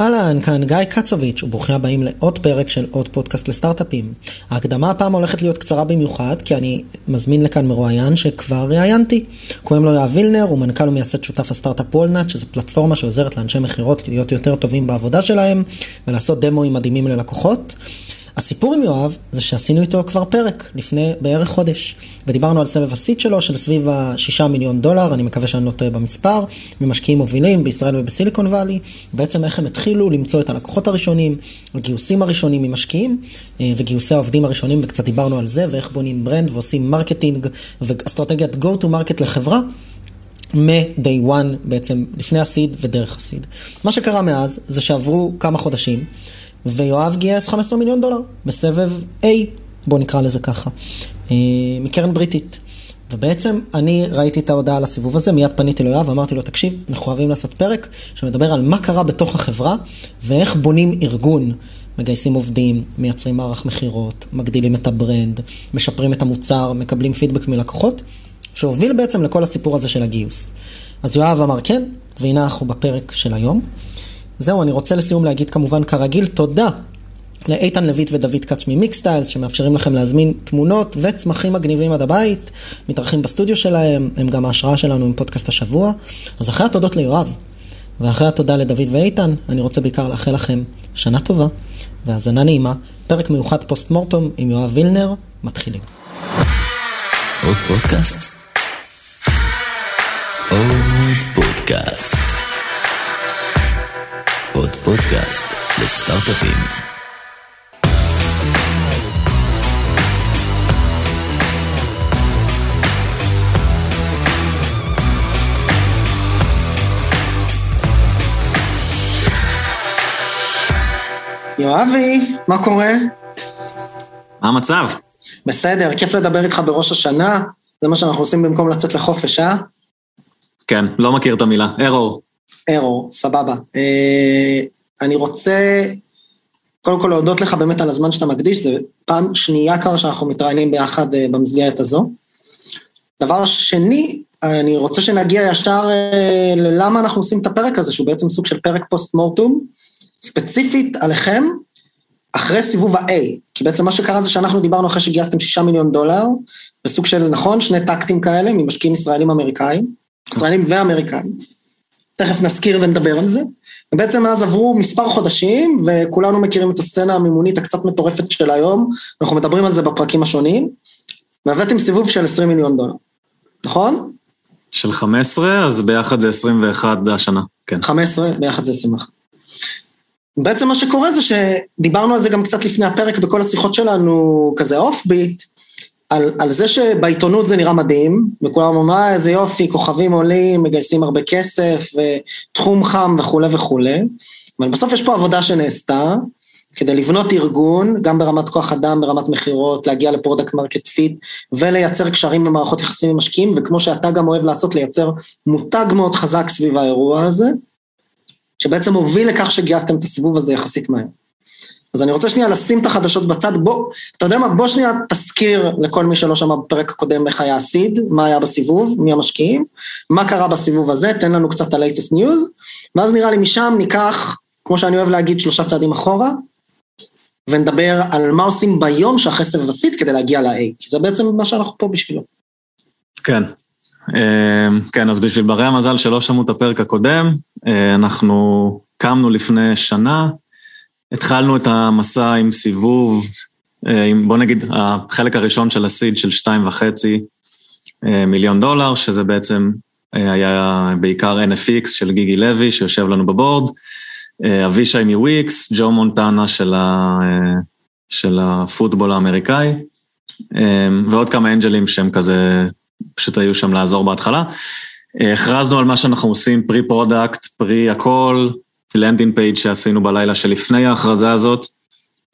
אהלן, כאן גיא קצוביץ', וברוכים הבאים לעוד פרק של עוד פודקאסט לסטארט-אפים. ההקדמה הפעם הולכת להיות קצרה במיוחד, כי אני מזמין לכאן מרואיין שכבר ראיינתי. קוראים לו יואב וילנר, הוא מנכ"ל ומייסד שותף הסטארט-אפ וולנט, שזו פלטפורמה שעוזרת לאנשי מכירות להיות יותר טובים בעבודה שלהם, ולעשות דמוים מדהימים ללקוחות. הסיפור עם יואב זה שעשינו איתו כבר פרק לפני בערך חודש ודיברנו על סבב הסיט שלו של סביב השישה מיליון דולר, אני מקווה שאני לא טועה במספר, ממשקיעים מובילים בישראל ובסיליקון וואלי, בעצם איך הם התחילו למצוא את הלקוחות הראשונים, הגיוסים הראשונים ממשקיעים אה, וגיוסי העובדים הראשונים וקצת דיברנו על זה ואיך בונים brand ועושים marketing ואסטרטגיית go to market לחברה. מ-day one בעצם, לפני ה-seed ודרך ה-seed. מה שקרה מאז זה שעברו כמה חודשים ויואב גייס 15 מיליון דולר בסבב A, בואו נקרא לזה ככה, אה, מקרן בריטית. ובעצם אני ראיתי את ההודעה על הסיבוב הזה, מיד פניתי ליואב ואמרתי לו, תקשיב, אנחנו אוהבים לעשות פרק שמדבר על מה קרה בתוך החברה ואיך בונים ארגון. מגייסים עובדים, מייצרים מערך מכירות, מגדילים את ה-brand, משפרים את המוצר, מקבלים פידבק מלקוחות, שהוביל בעצם לכל הסיפור הזה של הגיוס. אז יואב אמר כן, והנה אנחנו בפרק של היום. זהו, אני רוצה לסיום להגיד כמובן כרגיל תודה לאיתן לויט ודוד כץ ממיקסטיילס, שמאפשרים לכם להזמין תמונות וצמחים מגניבים עד הבית, מתארחים בסטודיו שלהם, הם גם ההשראה שלנו עם פודקאסט השבוע. אז אחרי התודות ליואב, ואחרי התודה לדוד ואיתן, אני רוצה בעיקר לאחל לכם שנה טובה והאזנה נעימה, פרק מיוחד post mortem עם יואב וילנר, מתחילים. עוד פודקאסט? עוד פודקאסט. פודקאסט לסטארט-אפים. יואבי, מה קורה? מה המצב? בסדר, כיף לדבר איתך בראש השנה, זה מה שאנחנו עושים במקום לצאת לחופש, אה? כן, לא מכיר את המילה, ארור. ארור, סבבה. אה, אני רוצה קודם כל להודות לך באמת על הזמן שאתה מקדיש, זו פעם שנייה כבר שאנחנו מתראיינים ביחד אה, במסגרת הזו. דבר שני, אני רוצה שנגיע ישר אה, ללמה אנחנו עושים את הפרק הזה, שהוא בעצם סוג של פרק פוסט מורטום, ספציפית עליכם, אחרי סיבוב ה-A, כי בעצם מה שקרה זה שאנחנו דיברנו אחרי שגייסתם שישה מיליון דולר, בסוג של, נכון, שני טקטים כאלה ממשקיעים ישראלים אמריקאים, ישראלים ואמריקאים. תכף נזכיר ונדבר על זה. ובעצם מאז עברו מספר חודשים, וכולנו מכירים את הסצנה המימונית הקצת מטורפת של היום, אנחנו מדברים על זה בפרקים השונים, והבאתם סיבוב של 20 מיליון דולר, נכון? של 15, אז ביחד זה 21 השנה, כן. 15, ביחד זה 21. בעצם מה שקורה זה שדיברנו על זה גם קצת לפני הפרק בכל השיחות שלנו, כזה off beat, על, על זה שבעיתונות זה נראה מדהים, וכולם אומרים, אה, איזה יופי, כוכבים עולים, מגייסים הרבה כסף, ותחום חם וכולי וכולי, אבל בסוף יש פה עבודה שנעשתה, כדי לבנות ארגון, גם ברמת כוח אדם, ברמת מכירות, להגיע ל-product market fit, ולייצר קשרים במערכות יחסים עם משקיעים, וכמו שאתה גם אוהב לעשות, לייצר מותג מאוד חזק סביב האירוע הזה, שבעצם הוביל לכך שגייסתם את הסיבוב הזה יחסית מהר. אז אני רוצה שנייה לשים את החדשות בצד, בוא, אתה יודע מה, בוא שנייה תזכיר לכל מי שלא שמע בפרק הקודם איך היה הסיד, מה היה בסיבוב, מי המשקיעים, מה קרה בסיבוב הזה, תן לנו קצת את ה-latest news, ואז נראה לי משם ניקח, כמו שאני אוהב להגיד, שלושה צעדים אחורה, ונדבר על מה עושים ביום שאחרי סבב הסיד כדי להגיע ל-A, כי זה בעצם מה שאנחנו פה בשבילו. כן. כן, אז בשביל ברי המזל שלא שמעו את הפרק הקודם, אנחנו קמנו לפני שנה, התחלנו את המסע עם סיבוב, אה, עם, בוא נגיד, החלק הראשון של הסיד של שתיים וחצי אה, מיליון דולר, שזה בעצם אה, היה בעיקר NFX של גיגי לוי, שיושב לנו בבורד, אבישי מוויקס, ג'ו מונטנה של, ה, של הפוטבול האמריקאי, ועוד כמה angel־ים שהם כזה, פשוט היו שם לעזור בהתחלה. הכרזנו על מה שאנחנו עושים, pre product, pre הכל, landing page שעשינו בלילה שלפני ההכרזה הזאת.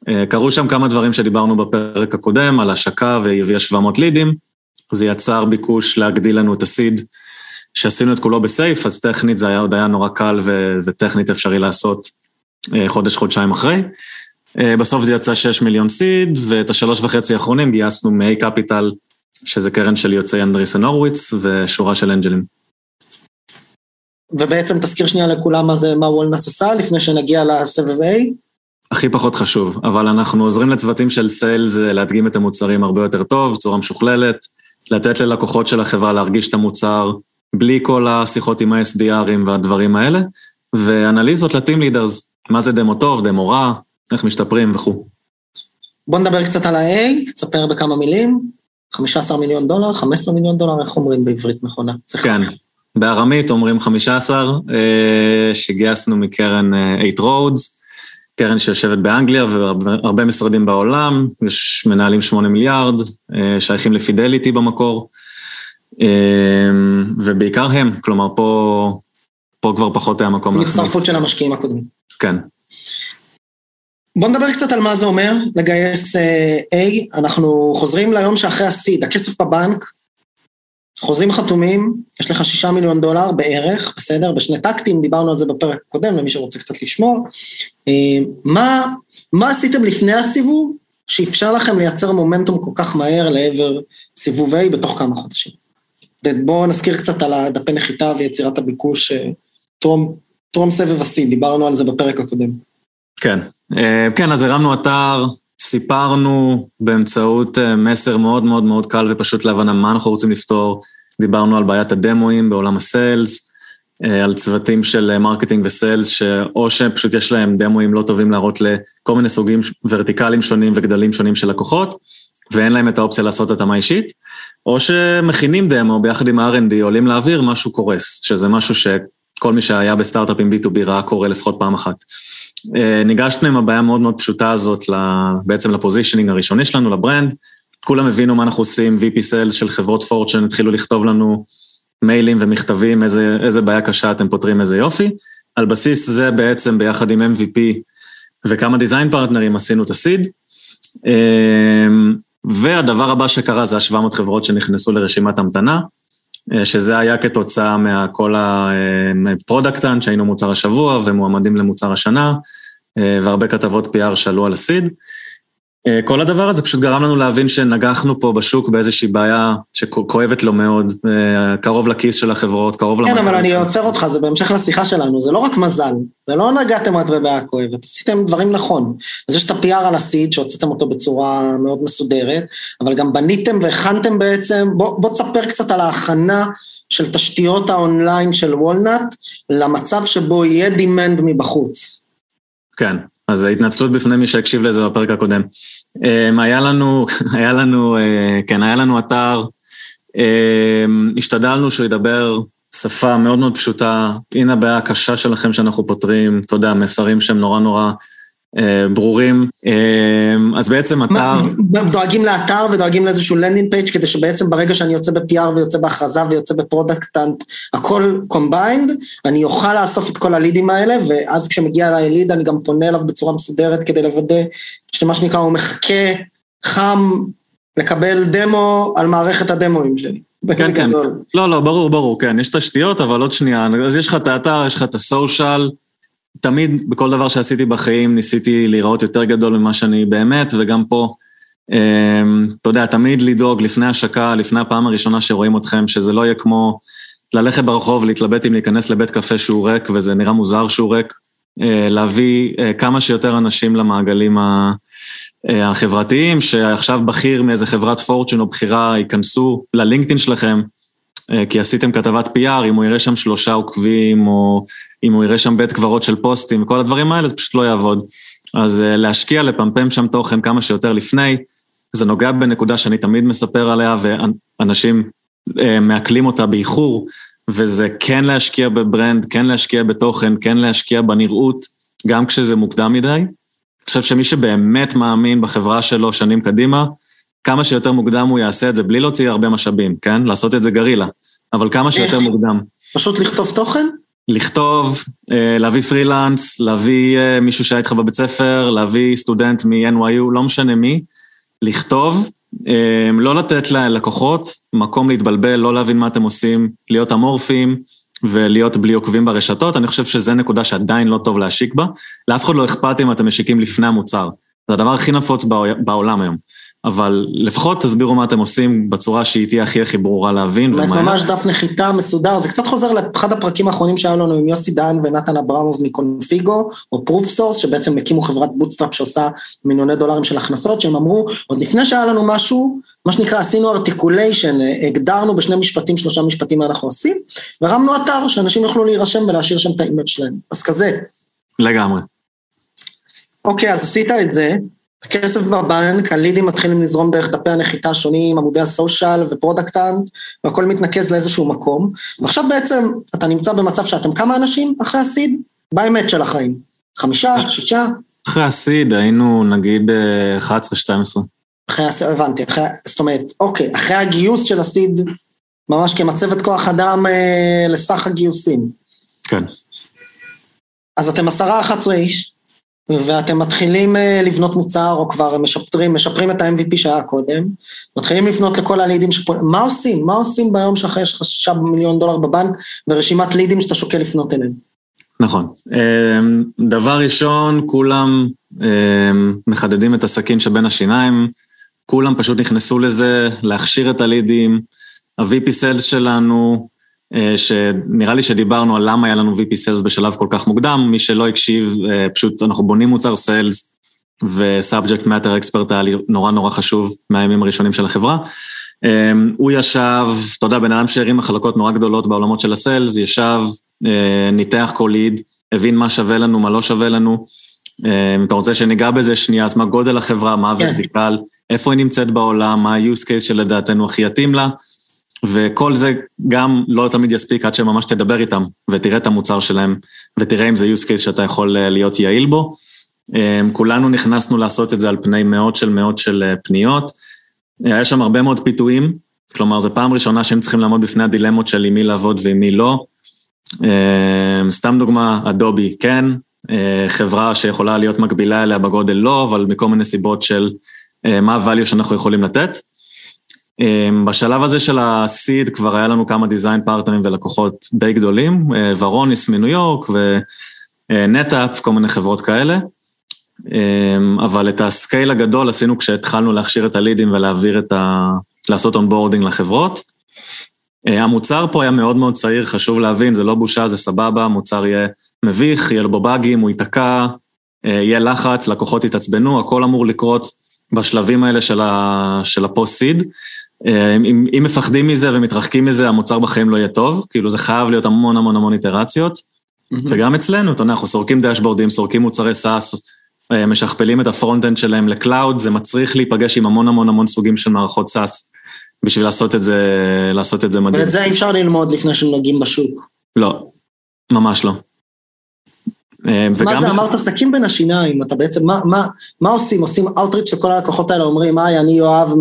אה, קרו שם כמה דברים שדיברנו בפרק הקודם, על השקה והביאה 700 לידים. זה יצר ביקוש להגדיל לנו את ה-seed, שעשינו את כולו ב-SAFE, אז טכנית זה היה עוד היה נורא קל ו- וטכנית אפשרי לעשות אה, חודש, חודשיים אחרי. אה, בסוף זה יצא 6 מיליון סיד, ואת השלוש וחצי האחרונים גייסנו מ-A קפיטל, שזה קרן של יוצאי אנדריסן הורוביץ, ושורה של אנג'לים. ובעצם תזכיר שנייה לכולם מה זה, מה וולנאץ עושה, לפני שנגיע לסבב A. הכי פחות חשוב, אבל אנחנו עוזרים לצוותים של סיילס להדגים את המוצרים הרבה יותר טוב, בצורה משוכללת, לתת ללקוחות של החברה להרגיש את המוצר, בלי כל השיחות עם ה-SDRים והדברים האלה, ואנליזות לטים לידרס, מה זה דמו טוב, דמו רע, איך משתפרים וכו'. בוא נדבר קצת על ה-A, תספר בכמה מילים. 15 מיליון דולר, 15 מיליון דולר, איך אומרים בעברית נכונה? כן, בארמית אומרים 15, אה, שגייסנו מקרן 8 אה, Roads, קרן שיושבת באנגליה והרבה משרדים בעולם, יש מנהלים 8 מיליארד, אה, שייכים לפידליטי במקור, ובעיקר הם, כלומר פה, פה כבר פחות היה מקום להכניס. מצטרפות של המשקיעים הקודמים. כן. בוא נדבר קצת על מה זה אומר לגייס uh, A. אנחנו חוזרים ליום שאחרי הסיד, הכסף בבנק, חוזים חתומים, יש לך שישה מיליון דולר בערך, בסדר? בשני טקטים, דיברנו על זה בפרק הקודם, למי שרוצה קצת לשמוע. Uh, מה, מה עשיתם לפני הסיבוב שאפשר לכם לייצר מומנטום כל כך מהר לעבר סיבוב A בתוך כמה חודשים? בואו נזכיר קצת על הדפי נחיתה ויצירת הביקוש uh, טרום, טרום סבב ה-seed, דיברנו על זה בפרק הקודם. כן, אה, כן, אז הרמנו אתר, סיפרנו באמצעות אה, מסר מאוד מאוד מאוד קל ופשוט להבנה מה אנחנו רוצים לפתור. דיברנו על בעיית ה-demo־אים בעולם ה-sales, אה, על צוותים של marketing ו-sales, שאו שפשוט יש להם demo־אים לא טובים להראות לכל מיני סוגים ורטיקלים שונים וגדלים שונים של לקוחות, ואין להם את האופציה לעשות התאמה אישית, או שמכינים דמו ביחד עם ה-R&D, עולים לאוויר, משהו קורס, שזה משהו שכל מי שהיה בסטארט-אפים B2B ראה קורה לפחות פעם אחת. אה, ניגשנו עם הבעיה המאוד מאוד פשוטה הזאת בעצם לפוזישנינג הראשוני שלנו, לברנד. כולם הבינו מה אנחנו עושים, VP Sales של חברות פורצ'ן התחילו לכתוב לנו מיילים ומכתבים, איזה, איזה בעיה קשה אתם פותרים, איזה יופי. על בסיס זה בעצם ביחד עם MVP וכמה דיזיין פרטנרים עשינו את ה-seed. אה, והדבר הבא שקרה זה ה-700 חברות שנכנסו לרשימת המתנה, שזה היה כתוצאה מהכל ה-Product Hunt שהיינו מוצר השבוע ומועמדים למוצר השנה, אה, והרבה כתבות PR שעלו על ה-seed. אה, כל הדבר הזה פשוט גרם לנו להבין שנגחנו פה בשוק באיזושהי בעיה שכואבת לו מאוד, אה, קרוב לכיס של החברות, קרוב למטרה. כן, אבל אני עוצר אותך, זה בהמשך לשיחה שלנו, זה לא רק מזל, זה לא נגעתם רק בבעיה כואבת, עשיתם דברים נכון. אז יש את ה-PR על הסיד, שהוצאתם אותו בצורה מאוד מסודרת, אבל גם בניתם והכנתם בעצם, בוא, בוא תספר קצת על ההכנה של תשתיות האונליין של וולנאט, למצב שבו יהיה demand מבחוץ. כן, אז ההתנצלות בפני מי שהקשיב לזה בפרק הקודם. אמ, היה לנו, היה לנו, אה, כן, היה לנו אתר, אמ, השתדלנו שהוא ידבר שפה מאוד מאוד פשוטה, הנה הבעיה הקשה שלכם שאנחנו פותרים, אתה יודע, מסרים שהם נורא נורא ברורים. אה, אז בעצם אתר... דואגים לאתר ודואגים לאיזשהו landing page כדי שבעצם ברגע שאני יוצא ב-PR ויוצא בהכרזה ויוצא ב-Product Hunt, הכל combined, אני אוכל לאסוף את כל הלידים האלה, ואז כשמגיע אליי ליד אני גם פונה אליו בצורה מסודרת כדי לוודא שמה שנקרא הוא מחכה חם לקבל דמו על מערכת הדמואים שלי. כן, כן. לא, לא, ברור, ברור, כן, יש תשתיות, אבל עוד שנייה, אז יש לך את האתר, יש לך את הסושיאל, תמיד בכל דבר שעשיתי בחיים ניסיתי להיראות יותר גדול ממה שאני באמת, וגם פה, אמ, אתה יודע, תמיד לדאוג לפני השקה, לפני הפעם הראשונה שרואים אתכם, שזה לא יהיה כמו ללכת ברחוב, להתלבט אם להיכנס לבית קפה שהוא ריק, וזה נראה מוזר שהוא ריק, אה, להביא אה, כמה שיותר אנשים למעגלים אה, החברתיים, שעכשיו בכיר מאיזה חברת פורצ'ן או בכירה ייכנסו ללינקדאין שלכם, כי עשיתם כתבת PR, אם הוא יראה שם שלושה עוקבים, או אם הוא יראה שם בית קברות של פוסטים וכל הדברים האלה, זה פשוט לא יעבוד. אז אה, להשקיע, לפמפם שם תוכן כמה שיותר לפני, זה נוגע בנקודה שאני תמיד מספר עליה, ואנשים אה, מעכלים אותה באיחור, וזה כן להשקיע בברנד, כן להשקיע בתוכן, כן להשקיע בנראות, גם כשזה מוקדם מדי. אני חושב שמי שבאמת מאמין בחברה שלו שנים קדימה, כמה שיותר מוקדם הוא יעשה את זה, בלי להוציא הרבה משאבים, כן? לעשות את זה גרילה, אבל כמה שיותר מוקדם. פשוט לכתוב תוכן? לכתוב, אה, להביא פרילנס, להביא אה, מישהו שהיה איתך בבית ספר, להביא סטודנט מ-NYU, לא משנה מי, לכתוב, אה, לא לתת ללקוחות מקום להתבלבל, לא להבין מה אתם עושים, להיות אמורפיים ולהיות בלי עוקבים ברשתות, אני חושב שזו נקודה שעדיין לא טוב להשיק בה. לאף אחד לא אכפת אם אתם משיקים לפני המוצר. זה הדבר הכי נפוץ בעולם היום. אבל לפחות תסבירו מה אתם עושים בצורה שהיא תהיה הכי הכי ברורה להבין ומהר. ממש דף נחיתה מסודר, זה קצת חוזר לאחד הפרקים האחרונים שהיו לנו עם יוסי דהן ונתן אברמוב מקונפיגו, או ProofSource, שבעצם הקימו חברת bootstrap שעושה מיליוני דולרים של הכנסות, שהם אמרו, עוד לפני שהיה לנו משהו, מה שנקרא עשינו articulation, הגדרנו בשני משפטים, שלושה משפטים מה אנחנו עושים, והרמנו אתר שאנשים יוכלו להירשם ולהשאיר שם את האימייל שלהם, אז כזה. לגמרי. אוקיי, אז עשית את זה, הכסף בבנק, הלידים מתחילים לזרום דרך דפי הנחיתה השונים, עמודי ה-social ו-Product Hunt, והכל מתנקז לאיזשהו מקום. ועכשיו בעצם אתה נמצא במצב שאתם כמה אנשים אחרי ה-seed? באמת של החיים. חמישה, שישה? אחרי ה-seed היינו נגיד 11-12. אחרי הסיד, הבנתי, אחרי, זאת אומרת, אוקיי, אחרי הגיוס של הסיד, ממש כמצבת כוח אדם אה, לסך הגיוסים. כן. אז אתם עשרה, 11 איש, ואתם מתחילים אה, לבנות מוצר, או כבר משפרים, משפרים את ה-MVP שהיה קודם, מתחילים לפנות לכל הלידים שפונים, מה עושים? מה עושים ביום שאחרי יש לך שישה מיליון דולר בבנק, ורשימת לידים שאתה שוקל לפנות אליהם? נכון. אמ, דבר ראשון, כולם אמ, מחדדים את הסכין שבין השיניים, כולם פשוט נכנסו לזה, להכשיר את הלידים, ה-VP Sales שלנו, שנראה לי שדיברנו על למה היה לנו VP Sales בשלב כל כך מוקדם, מי שלא הקשיב, אה, פשוט אנחנו בונים מוצר Sales, ו-Subject Matter Expert היה לי נורא נורא חשוב מהימים הראשונים של החברה. אה, הוא ישב, אתה יודע, בן אדם שהרים מחלקות נורא גדולות בעולמות של הסיילס, ישב, ניתח כל ליד, הבין מה שווה לנו, מה לא שווה לנו. אם אתה רוצה שניגע בזה שנייה, אז מה גודל החברה, מה כן. הוורטיקל, איפה היא נמצאת בעולם, מה ה-use case שלדעתנו הכי יתאים לה. וכל זה גם לא תמיד יספיק עד שממש תדבר איתם ותראה את המוצר שלהם ותראה אם זה use case שאתה יכול אה, להיות יעיל בו. אה, כולנו נכנסנו לעשות את זה על פני מאות של מאות של אה, פניות. היה שם הרבה מאוד פיתויים, כלומר זו פעם ראשונה שהם צריכים לעמוד בפני הדילמות של עם מי לעבוד ועם מי לא. סתם דוגמה, Adobe כן, חברה שיכולה להיות מקבילה אליה בגודל לא, אבל מכל מיני סיבות של מה ה-value שאנחנו יכולים לתת. אמ, בשלב הזה של ה seed כבר היה לנו כמה design partner ים ולקוחות די גדולים, אה, Varonis מניו יורק ו NetApp, כל מיני חברות כאלה. אמ, אבל את ה scale הגדול עשינו כשהתחלנו להכשיר את הלידים ולהעביר את ה... לעשות onboarding לחברות. אה, המוצר פה היה מאוד מאוד צעיר, חשוב להבין, זה לא בושה, זה סבבה, המוצר יהיה מביך, יהיה לו בו באגים, הוא ייתקע, אה, יהיה לחץ, לקוחות יתעצבנו, הכל אמור לקרות בשלבים האלה של, ה... של ה post-seed. אה, אם, אם מפחדים מזה ומתרחקים מזה, המוצר בחיים לא יהיה טוב, כאילו זה חייב להיות המון המון המון איטרציות. Mm-hmm. וגם אצלנו, אתה יודע, אנחנו סורקים dashboard ים, סורקים מוצרי SaaS, אה, משכפלים את ה front-end שלהם ל cloud, זה מצריך להיפגש עם המון המון המון סוגים של מערכות SaaS, בשביל לעשות את זה, לעשות את זה מדהים. ואת זה אי אפשר ללמוד לפני שנוגעים בשוק. לא, ממש לא. אה, מה זה, אמרת סכין בין השיניים, אתה בעצם, מה, מה, מה עושים? עושים outreach וכל הלקוחות האלה אומרים, היי, אני יואב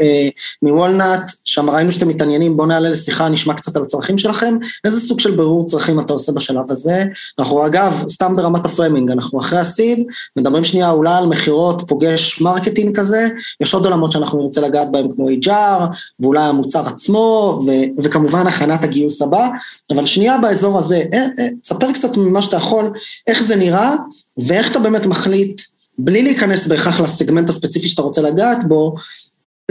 אה, מ Walnut, שם ראינו שאתם מתעניינים, בואו נעלה לשיחה, נשמע קצת על הצרכים שלכם, איזה סוג של ברור צרכים אתה עושה בשלב הזה? אנחנו אגב, סתם ברמת ה framing, אנחנו אחרי ה seed, מדברים שנייה אולי על מכירות, פוגש marketing כזה, יש עוד עולמות שאנחנו נרצה לגעת בהם כמו HR, ואולי המוצר עצמו, ו, וכמובן הכנת הגיוס הבא, אבל שנייה באזור הזה, אה, אה, תספר קצת ממה שאתה יכול, איך זה נראה, ואיך אתה באמת מחליט, בלי להיכנס בהכרח לסגמנט הספציפי שאתה רוצה לגעת בו,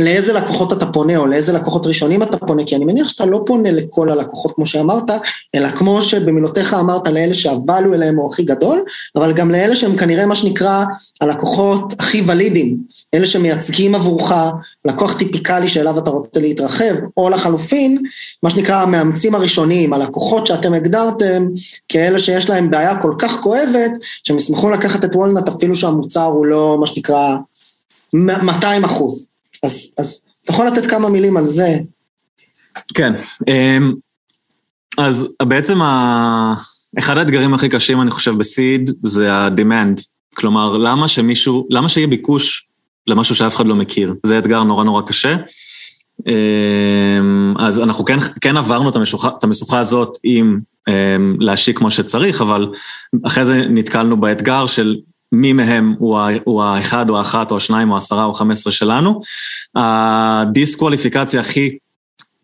לאיזה לקוחות אתה פונה, או לאיזה לקוחות ראשונים אתה פונה, כי אני מניח שאתה לא פונה לכל הלקוחות כמו שאמרת, אלא כמו שבמילותיך אמרת לאלה שהvalue אליהם הוא הכי גדול, אבל גם לאלה שהם כנראה מה שנקרא הלקוחות הכי ולידים, אלה שמייצגים עבורך לקוח טיפיקלי שאליו אתה רוצה להתרחב, או לחלופין, מה שנקרא המאמצים הראשוניים, הלקוחות שאתם הגדרתם כאלה שיש להם בעיה כל כך כואבת, שהם ישמחו לקחת את וולנט אפילו שהמוצר הוא לא מה שנקרא 200 אחוז. אז, אז אתה יכול לתת כמה מילים על זה? כן. אמ, אז בעצם ה... אחד האתגרים הכי קשים, אני חושב, בסיד, זה ה-demand. כלומר, למה שמישהו, למה שיהיה ביקוש למשהו שאף אחד לא מכיר? זה אתגר נורא נורא קשה. אמ, אז אנחנו כן, כן עברנו את המשוכה, את המשוכה הזאת עם אמ, להשיק כמו שצריך, אבל אחרי זה נתקלנו באתגר של מי מהם הוא, האחד או האחת או השניים או העשרה או חמש עשרה שלנו. הדיסקואליפיקציה הכי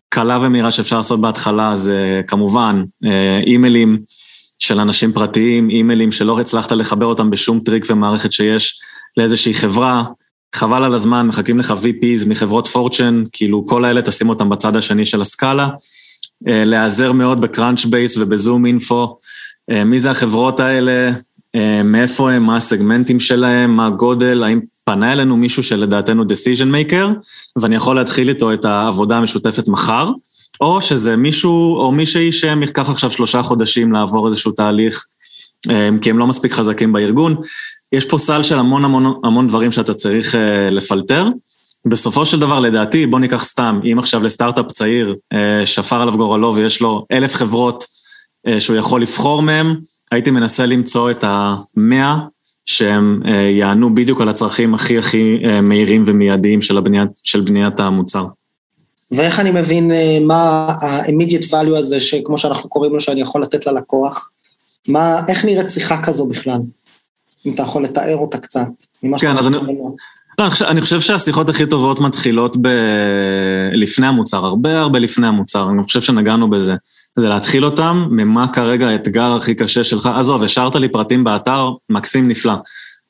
קלה ומהירה שאפשר לעשות בהתחלה זה כמובן אה, אימיילים של אנשים פרטיים, אימיילים שלא הצלחת לחבר אותם בשום טריק ומערכת שיש לאיזושהי חברה, חבל על הזמן, מחכים לך VPs מחברות Fortune, כאילו כל האלה תשים אותם בצד השני של הסקאלה. אה, להיעזר מאוד ב Crunchbase וב ZoomInfo, מי זה החברות האלה, מאיפה הם, מה הסגמנטים שלהם, מה הגודל, האם פנה אלינו מישהו שלדעתנו decision maker, ואני יכול להתחיל איתו את העבודה המשותפת מחר, או שזה מישהו או מישהי שהם ייקח עכשיו שלושה חודשים לעבור איזשהו תהליך, כי הם לא מספיק חזקים בארגון. יש פה סל של המון המון המון דברים שאתה צריך לפלטר. בסופו של דבר, לדעתי, בוא ניקח סתם, אם עכשיו לסטארט-אפ צעיר אה, שפר עליו גורלו ויש לו אלף חברות אה, שהוא יכול לבחור מהם, הייתי מנסה למצוא את המאה שהם אה, יענו בדיוק על הצרכים הכי הכי מהירים ומיידיים של, הבניית, של בניית המוצר. ואיך אני מבין מה ה-immediate value הזה, שכמו שאנחנו קוראים לו, שאני יכול לתת ללקוח? מה, איך נראית שיחה כזו בכלל? אם אתה יכול לתאר אותה קצת. כן, אז אני... לא, אני חושב שהשיחות הכי טובות מתחילות ב... לפני המוצר, הרבה הרבה לפני המוצר, אני חושב שנגענו בזה. זה להתחיל אותם ממה כרגע האתגר הכי קשה שלך. עזוב, השארת לי פרטים באתר, מקסים נפלא.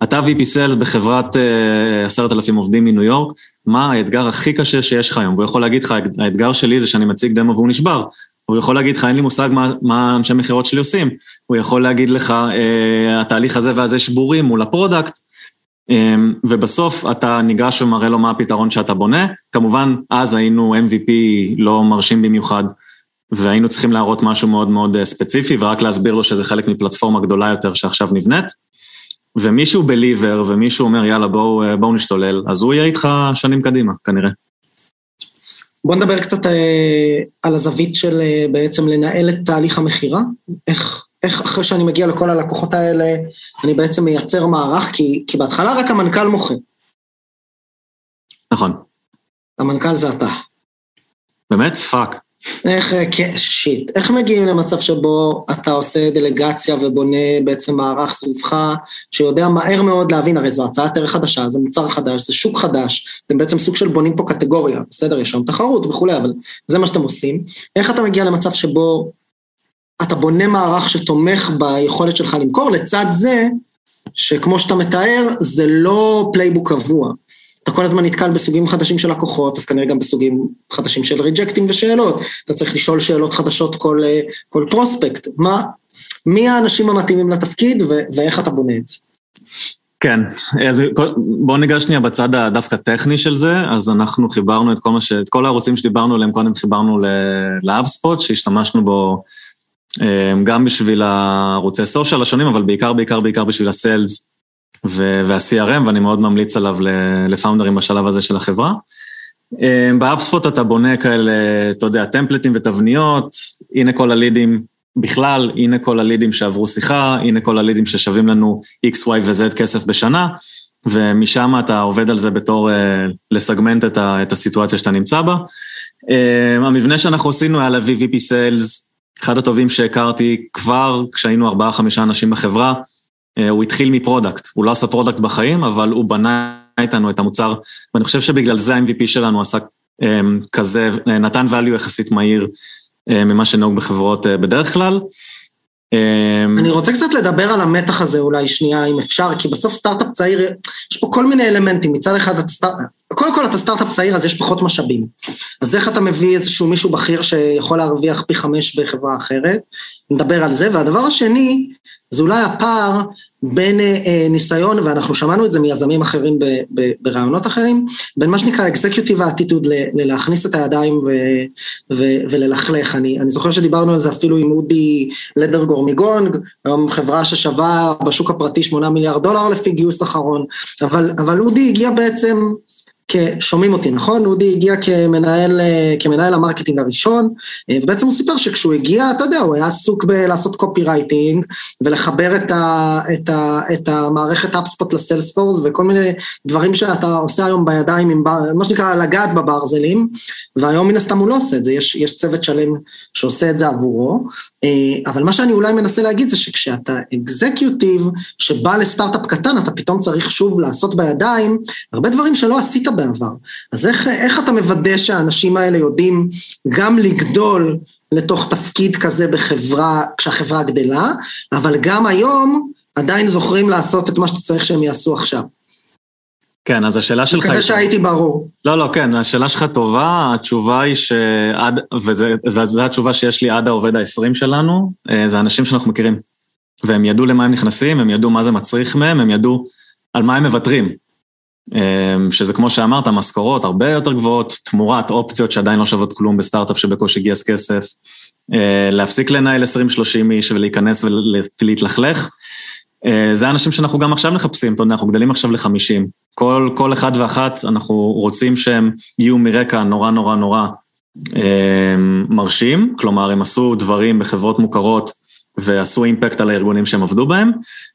אתה VP Sales בחברת אה, עשרת uh, אלפים עובדים מניו יורק, מה האתגר הכי קשה שיש לך היום? והוא יכול להגיד לך, האתגר שלי זה שאני מציג דמו והוא נשבר. הוא יכול להגיד לך, אין לי מושג מה, מה אנשי מכירות שלי עושים. הוא יכול להגיד לך, uh, התהליך הזה והזה שבורים מול ה product. אמ, ובסוף אתה ניגש ומראה לו מה הפתרון שאתה בונה. כמובן, אז היינו MVP לא מרשים במיוחד, והיינו צריכים להראות משהו מאוד מאוד אה, ספציפי, ורק להסביר לו שזה חלק מפלטפורמה גדולה יותר שעכשיו נבנית. ומישהו believer, ומישהו אומר, יאללה, בואו אה, בוא נשתולל, אז הוא יהיה איתך שנים קדימה, כנראה. בוא נדבר קצת אה, על הזווית של אה, בעצם לנהל את תהליך המכירה. איך, איך אחרי שאני מגיע לכל הלקוחות האלה, אני בעצם מייצר מערך, כי, כי בהתחלה רק המנכ"ל מוכר. נכון. המנכ"ל זה אתה. באמת? fuck. איך, כן, shit, איך מגיעים למצב שבו אתה עושה דלגציה ובונה בעצם מערך סביבך, שיודע מהר מאוד להבין, הרי זו הצעת ערך חדשה, זה מוצר חדש, זה שוק חדש, אתם בעצם סוג של בונים פה קטגוריה, בסדר, יש שם תחרות וכולי, אבל זה מה שאתם עושים. איך אתה מגיע למצב שבו אתה בונה מערך שתומך ביכולת שלך למכור, לצד זה, שכמו שאתה מתאר, זה לא playbook קבוע. אתה כל הזמן נתקל בסוגים חדשים של לקוחות, אז כנראה גם בסוגים חדשים של reject ים ושאלות. אתה צריך לשאול שאלות חדשות כל, כל פרוספקט. מה, מי האנשים המתאימים לתפקיד ו- ואיך אתה בונה את זה? כן, אז בואו ניגש שנייה בצד הדווקא טכני של זה, אז אנחנו חיברנו את כל מה ש... את כל הערוצים שדיברנו עליהם, קודם חיברנו לאבספוט, שהשתמשנו בו אמ, גם בשביל הערוצי סושיאל השונים, אבל בעיקר, בעיקר, בעיקר בשביל הסיילס וה-CRM, ואני מאוד ממליץ עליו לפאונדרים בשלב הזה של החברה. אמ, ב HubSpot אתה בונה כאלה, אתה יודע, template ים ותבניות, הנה כל הלידים בכלל, הנה כל הלידים שעברו שיחה, הנה כל הלידים ששווים לנו X, Y ו-Z כסף בשנה, ומשם אתה עובד על זה בתור אה, לסגמנט את, ה, את הסיטואציה שאתה נמצא בה. אמ, המבנה שאנחנו עשינו היה להביא VP Sales אחד הטובים שהכרתי כבר כשהיינו ארבעה-חמישה אנשים בחברה, הוא התחיל מ product, הוא לא עשה product בחיים, אבל הוא בנה איתנו את המוצר, ואני חושב שבגלל זה ה-MVP שלנו עשה אמ, כזה, נתן value יחסית מהיר אה, ממה שנהוג בחברות אה, בדרך כלל. אמ, אני רוצה קצת לדבר על המתח הזה אולי שנייה, אם אפשר, כי בסוף סטארט-אפ צעיר, יש פה כל מיני אלמנטים. מצד אחד, אתה סטארט... קודם כל אתה סטארט-אפ צעיר, אז יש פחות משאבים. אז איך אתה מביא איזשהו מישהו בכיר שיכול להרוויח פי חמש בחברה אחרת? נדבר על זה. והדבר השני, זה אולי הפער בין אה, אה, ניסיון, ואנחנו שמענו את זה מיזמים אחרים ברעיונות אחרים, בין מה שנקרא executive attitude ללהכניס את הידיים ו, ו, וללכלך. אני, אני זוכר שדיברנו על זה אפילו עם אודי לדרגור מגונג, היום חברה ששווה בשוק הפרטי 8 מיליארד דולר לפי גיוס אחרון, אבל, אבל אודי הגיע בעצם שומעים אותי, נכון? אודי הגיע כמנהל, כמנהל ה marketing הראשון, ובעצם הוא סיפר שכשהוא הגיע, אתה יודע, הוא היה עסוק בלעשות copywriting, ולחבר את, ה, את, ה, את המערכת אפספוט לסיילספורס, וכל מיני דברים שאתה עושה היום בידיים, עם, מה שנקרא לגעת בברזלים, והיום מן הסתם הוא לא עושה את זה, יש, יש צוות שלם שעושה את זה עבורו, אבל מה שאני אולי מנסה להגיד זה שכשאתה אקזקיוטיב שבא לסטארט-אפ קטן, אתה פתאום צריך שוב לעשות בידיים הרבה דברים שלא עשית בעבר. אז איך, איך אתה מוודא שהאנשים האלה יודעים גם לגדול לתוך תפקיד כזה בחברה, כשהחברה גדלה, אבל גם היום עדיין זוכרים לעשות את מה שאתה צריך שהם יעשו עכשיו? כן, אז השאלה שלך... מקווה שהייתי ברור. לא, לא, כן, השאלה שלך טובה, התשובה היא שעד, וזו התשובה שיש לי עד העובד ה-20 שלנו, אה, זה אנשים שאנחנו מכירים. והם ידעו למה הם נכנסים, הם ידעו מה זה מצריך מהם, הם ידעו על מה הם מוותרים. אה, שזה כמו שאמרת, משכורות הרבה יותר גבוהות, תמורת אופציות שעדיין לא שוות כלום בסטארט-אפ שבקושי גייס כסף, אה, להפסיק לנהל 20-30 איש ולהיכנס ולהתלכלך. זה האנשים שאנחנו גם עכשיו מחפשים, אתה יודע, אנחנו גדלים עכשיו ל-50. כל, כל אחד ואחת, אנחנו רוצים שהם יהיו מרקע נורא נורא נורא אה, מרשים, כלומר הם עשו דברים בחברות מוכרות ועשו אימפקט על הארגונים שהם עבדו בהם.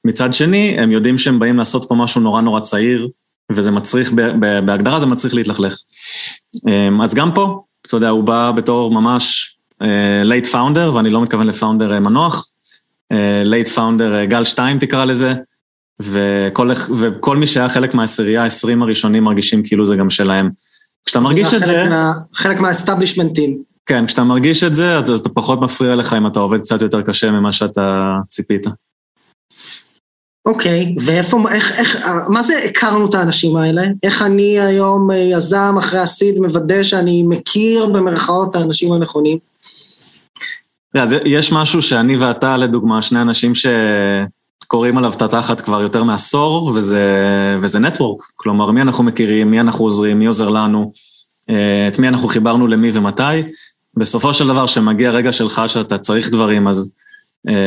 מצד שני, הם יודעים שהם באים לעשות פה משהו נורא נורא צעיר, וזה מצריך, בהגדרה זה מצריך להתלכלך. אה, אז גם פה, אתה יודע, הוא בא בתור ממש late uh, founder, ואני לא מתכוון ל founder uh, מנוח, late uh, founder גל 2 תקרא לזה, וכל, וכל מי שהיה חלק מהעשירייה, העשרים הראשונים מרגישים כאילו זה גם שלהם. כשאתה מרגיש את זה... מה, חלק מה establishment ים. כן, כשאתה מרגיש את זה, אז אתה פחות מפריע לך אם אתה עובד קצת יותר קשה ממה שאתה ציפית. אוקיי, ואיפה, איך, איך, מה זה הכרנו את האנשים האלה? איך אני היום יזם אחרי ה seed מוודא שאני מכיר במרכאות את האנשים הנכונים? אז יש משהו שאני ואתה, לדוגמה, שני אנשים ש... קוראים עליו את התחת כבר יותר מעשור, וזה, וזה נטוורק. כלומר, מי אנחנו מכירים, מי אנחנו עוזרים, מי עוזר לנו, אה, את מי אנחנו חיברנו למי ומתי. בסופו של דבר, כשמגיע רגע שלך שאתה צריך דברים, אז אה,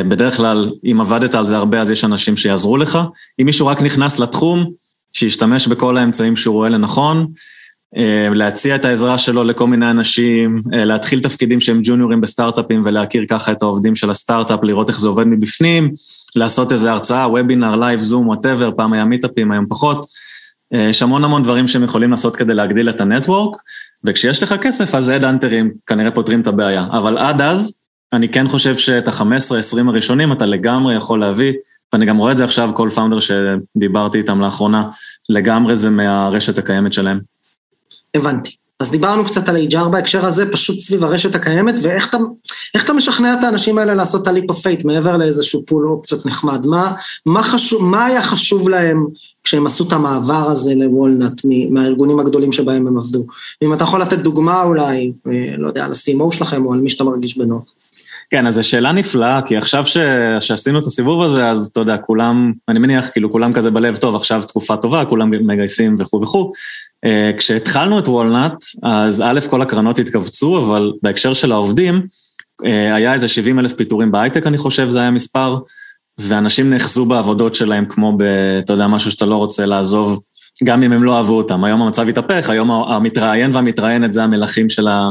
בדרך כלל, אם עבדת על זה הרבה, אז יש אנשים שיעזרו לך. אם מישהו רק נכנס לתחום, שישתמש בכל האמצעים שהוא רואה לנכון, אה, להציע את העזרה שלו לכל מיני אנשים, להתחיל תפקידים שהם ג'וניורים בסטארט-אפים ולהכיר ככה את העובדים של הסטארט-אפ, לראות איך זה עובד מבפנים. לעשות איזה הרצאה, webinar, live, Zoom, whatever, פעם היה meetup ים, היום פחות. אה, יש המון המון דברים שהם יכולים לעשות כדי להגדיל את ה network, וכשיש לך כסף, אז head hunter ים כנראה פותרים את הבעיה. אבל עד אז, אני כן חושב שאת ה-15-20 הראשונים אתה לגמרי יכול להביא, ואני גם רואה את זה עכשיו, כל founder שדיברתי איתם לאחרונה, לגמרי זה מהרשת הקיימת שלהם. הבנתי. אז דיברנו קצת על HR בהקשר הזה, פשוט סביב הרשת הקיימת, ואיך אתה, אתה משכנע את האנשים האלה לעשות את ה leap of faith מעבר לאיזשהו pool אופציות נחמד? מה, מה, חשוב, מה היה חשוב להם כשהם עשו את המעבר הזה לוולנט מהארגונים הגדולים שבהם הם עבדו? אם אתה יכול לתת דוגמה אולי, אה, לא יודע, על ה-CMO שלכם או על מי שאתה מרגיש בנוח. כן, אז זו שאלה נפלאה, כי עכשיו ש... שעשינו את הסיבוב הזה, אז אתה יודע, כולם, אני מניח, כאילו כולם כזה בלב טוב, עכשיו תקופה טובה, כולם מגייסים וכו' וכו'. אה, כשהתחלנו את וולנאט, אז א', כל הקרנות התכווצו, אבל בהקשר של העובדים, אה, היה איזה 70 אלף פיטורים בהייטק, אני חושב, זה היה מספר, ואנשים נאחזו בעבודות שלהם כמו ב... אתה יודע, משהו שאתה לא רוצה לעזוב, גם אם הם לא אהבו אותם. היום המצב התהפך, היום המתראיין והמתראיינת זה המלכים של, ה...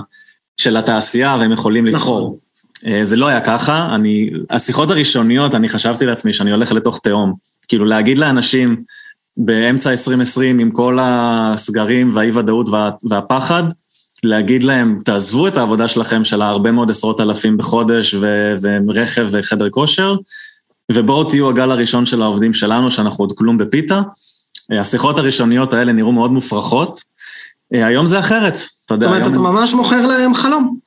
של התעשייה, והם יכולים לבחור. נכון. זה לא היה ככה, אני, השיחות הראשוניות, אני חשבתי לעצמי שאני הולך לתוך תהום. כאילו להגיד לאנשים באמצע 2020 עם כל הסגרים והאי-ודאות וה, והפחד, להגיד להם, תעזבו את העבודה שלכם של הרבה מאוד עשרות אלפים בחודש ו, ורכב וחדר כושר, ובואו תהיו הגל הראשון של העובדים שלנו, שאנחנו עוד כלום בפיתה. אה, השיחות הראשוניות האלה נראו מאוד מופרכות. אה, היום זה אחרת, אתה יודע. זאת אומרת, אתה ממש מוכר להם חלום.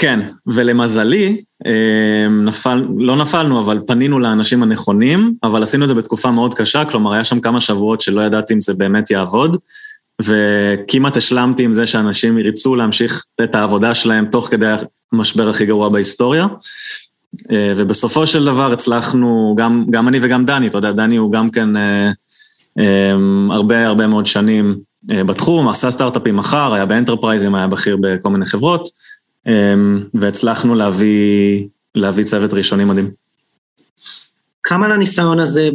כן, ולמזלי, אמ, נפל, לא נפלנו, אבל פנינו לאנשים הנכונים, אבל עשינו את זה בתקופה מאוד קשה, כלומר, היה שם כמה שבועות שלא ידעתי אם זה באמת יעבוד, וכמעט השלמתי עם זה שאנשים ירצו להמשיך את העבודה שלהם תוך כדי המשבר הכי גרוע בהיסטוריה. אה, ובסופו של דבר הצלחנו, גם, גם אני וגם דני, אתה יודע, דני הוא גם כן אה, הרבה הרבה מאוד שנים אה, בתחום, עשה סטארט-אפים מחר, היה באנטרפרייזים, היה בכיר בכל מיני חברות. אמ, והצלחנו להביא, להביא צוות ראשוני מדהים. כמה לניסיון הזה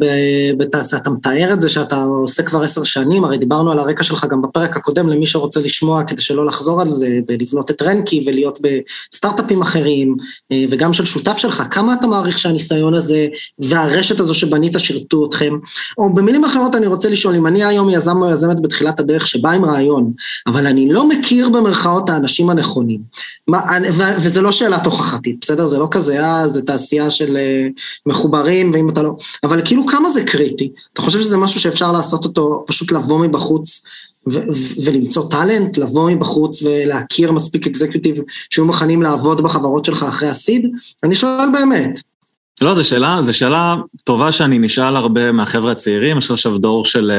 בתעשייה? אתה מתאר את זה שאתה עושה כבר עשר שנים, הרי דיברנו על הרקע שלך גם בפרק הקודם, למי שרוצה לשמוע כדי שלא לחזור על זה, ולבנות את רנקי ולהיות בסטארט-אפים אחרים, אה, וגם של שותף שלך, כמה אתה מעריך שהניסיון הזה והרשת הזו שבנית שירתו אתכם? או במילים אחרות אני רוצה לשאול, אם אני היום יזם או יזמת בתחילת הדרך שבא עם רעיון, אבל אני לא מכיר במרכאות האנשים הנכונים, מה, וזה לא שאלת הוכחתית, בסדר? זה לא כזה, אה, זה תעשייה של אה, מחוברים, ואם אתה לא... אבל כאילו כמה זה קריטי? אתה חושב שזה משהו שאפשר לעשות אותו, פשוט לבוא מבחוץ ו- ולמצוא טאלנט, לבוא מבחוץ ולהכיר מספיק אקזקיוטיב שיהיו מוכנים לעבוד בחברות שלך אחרי הסיד? אני שואל באמת. לא, זו שאלה, זו שאלה טובה שאני נשאל הרבה מהחבר'ה הצעירים, יש עכשיו דור של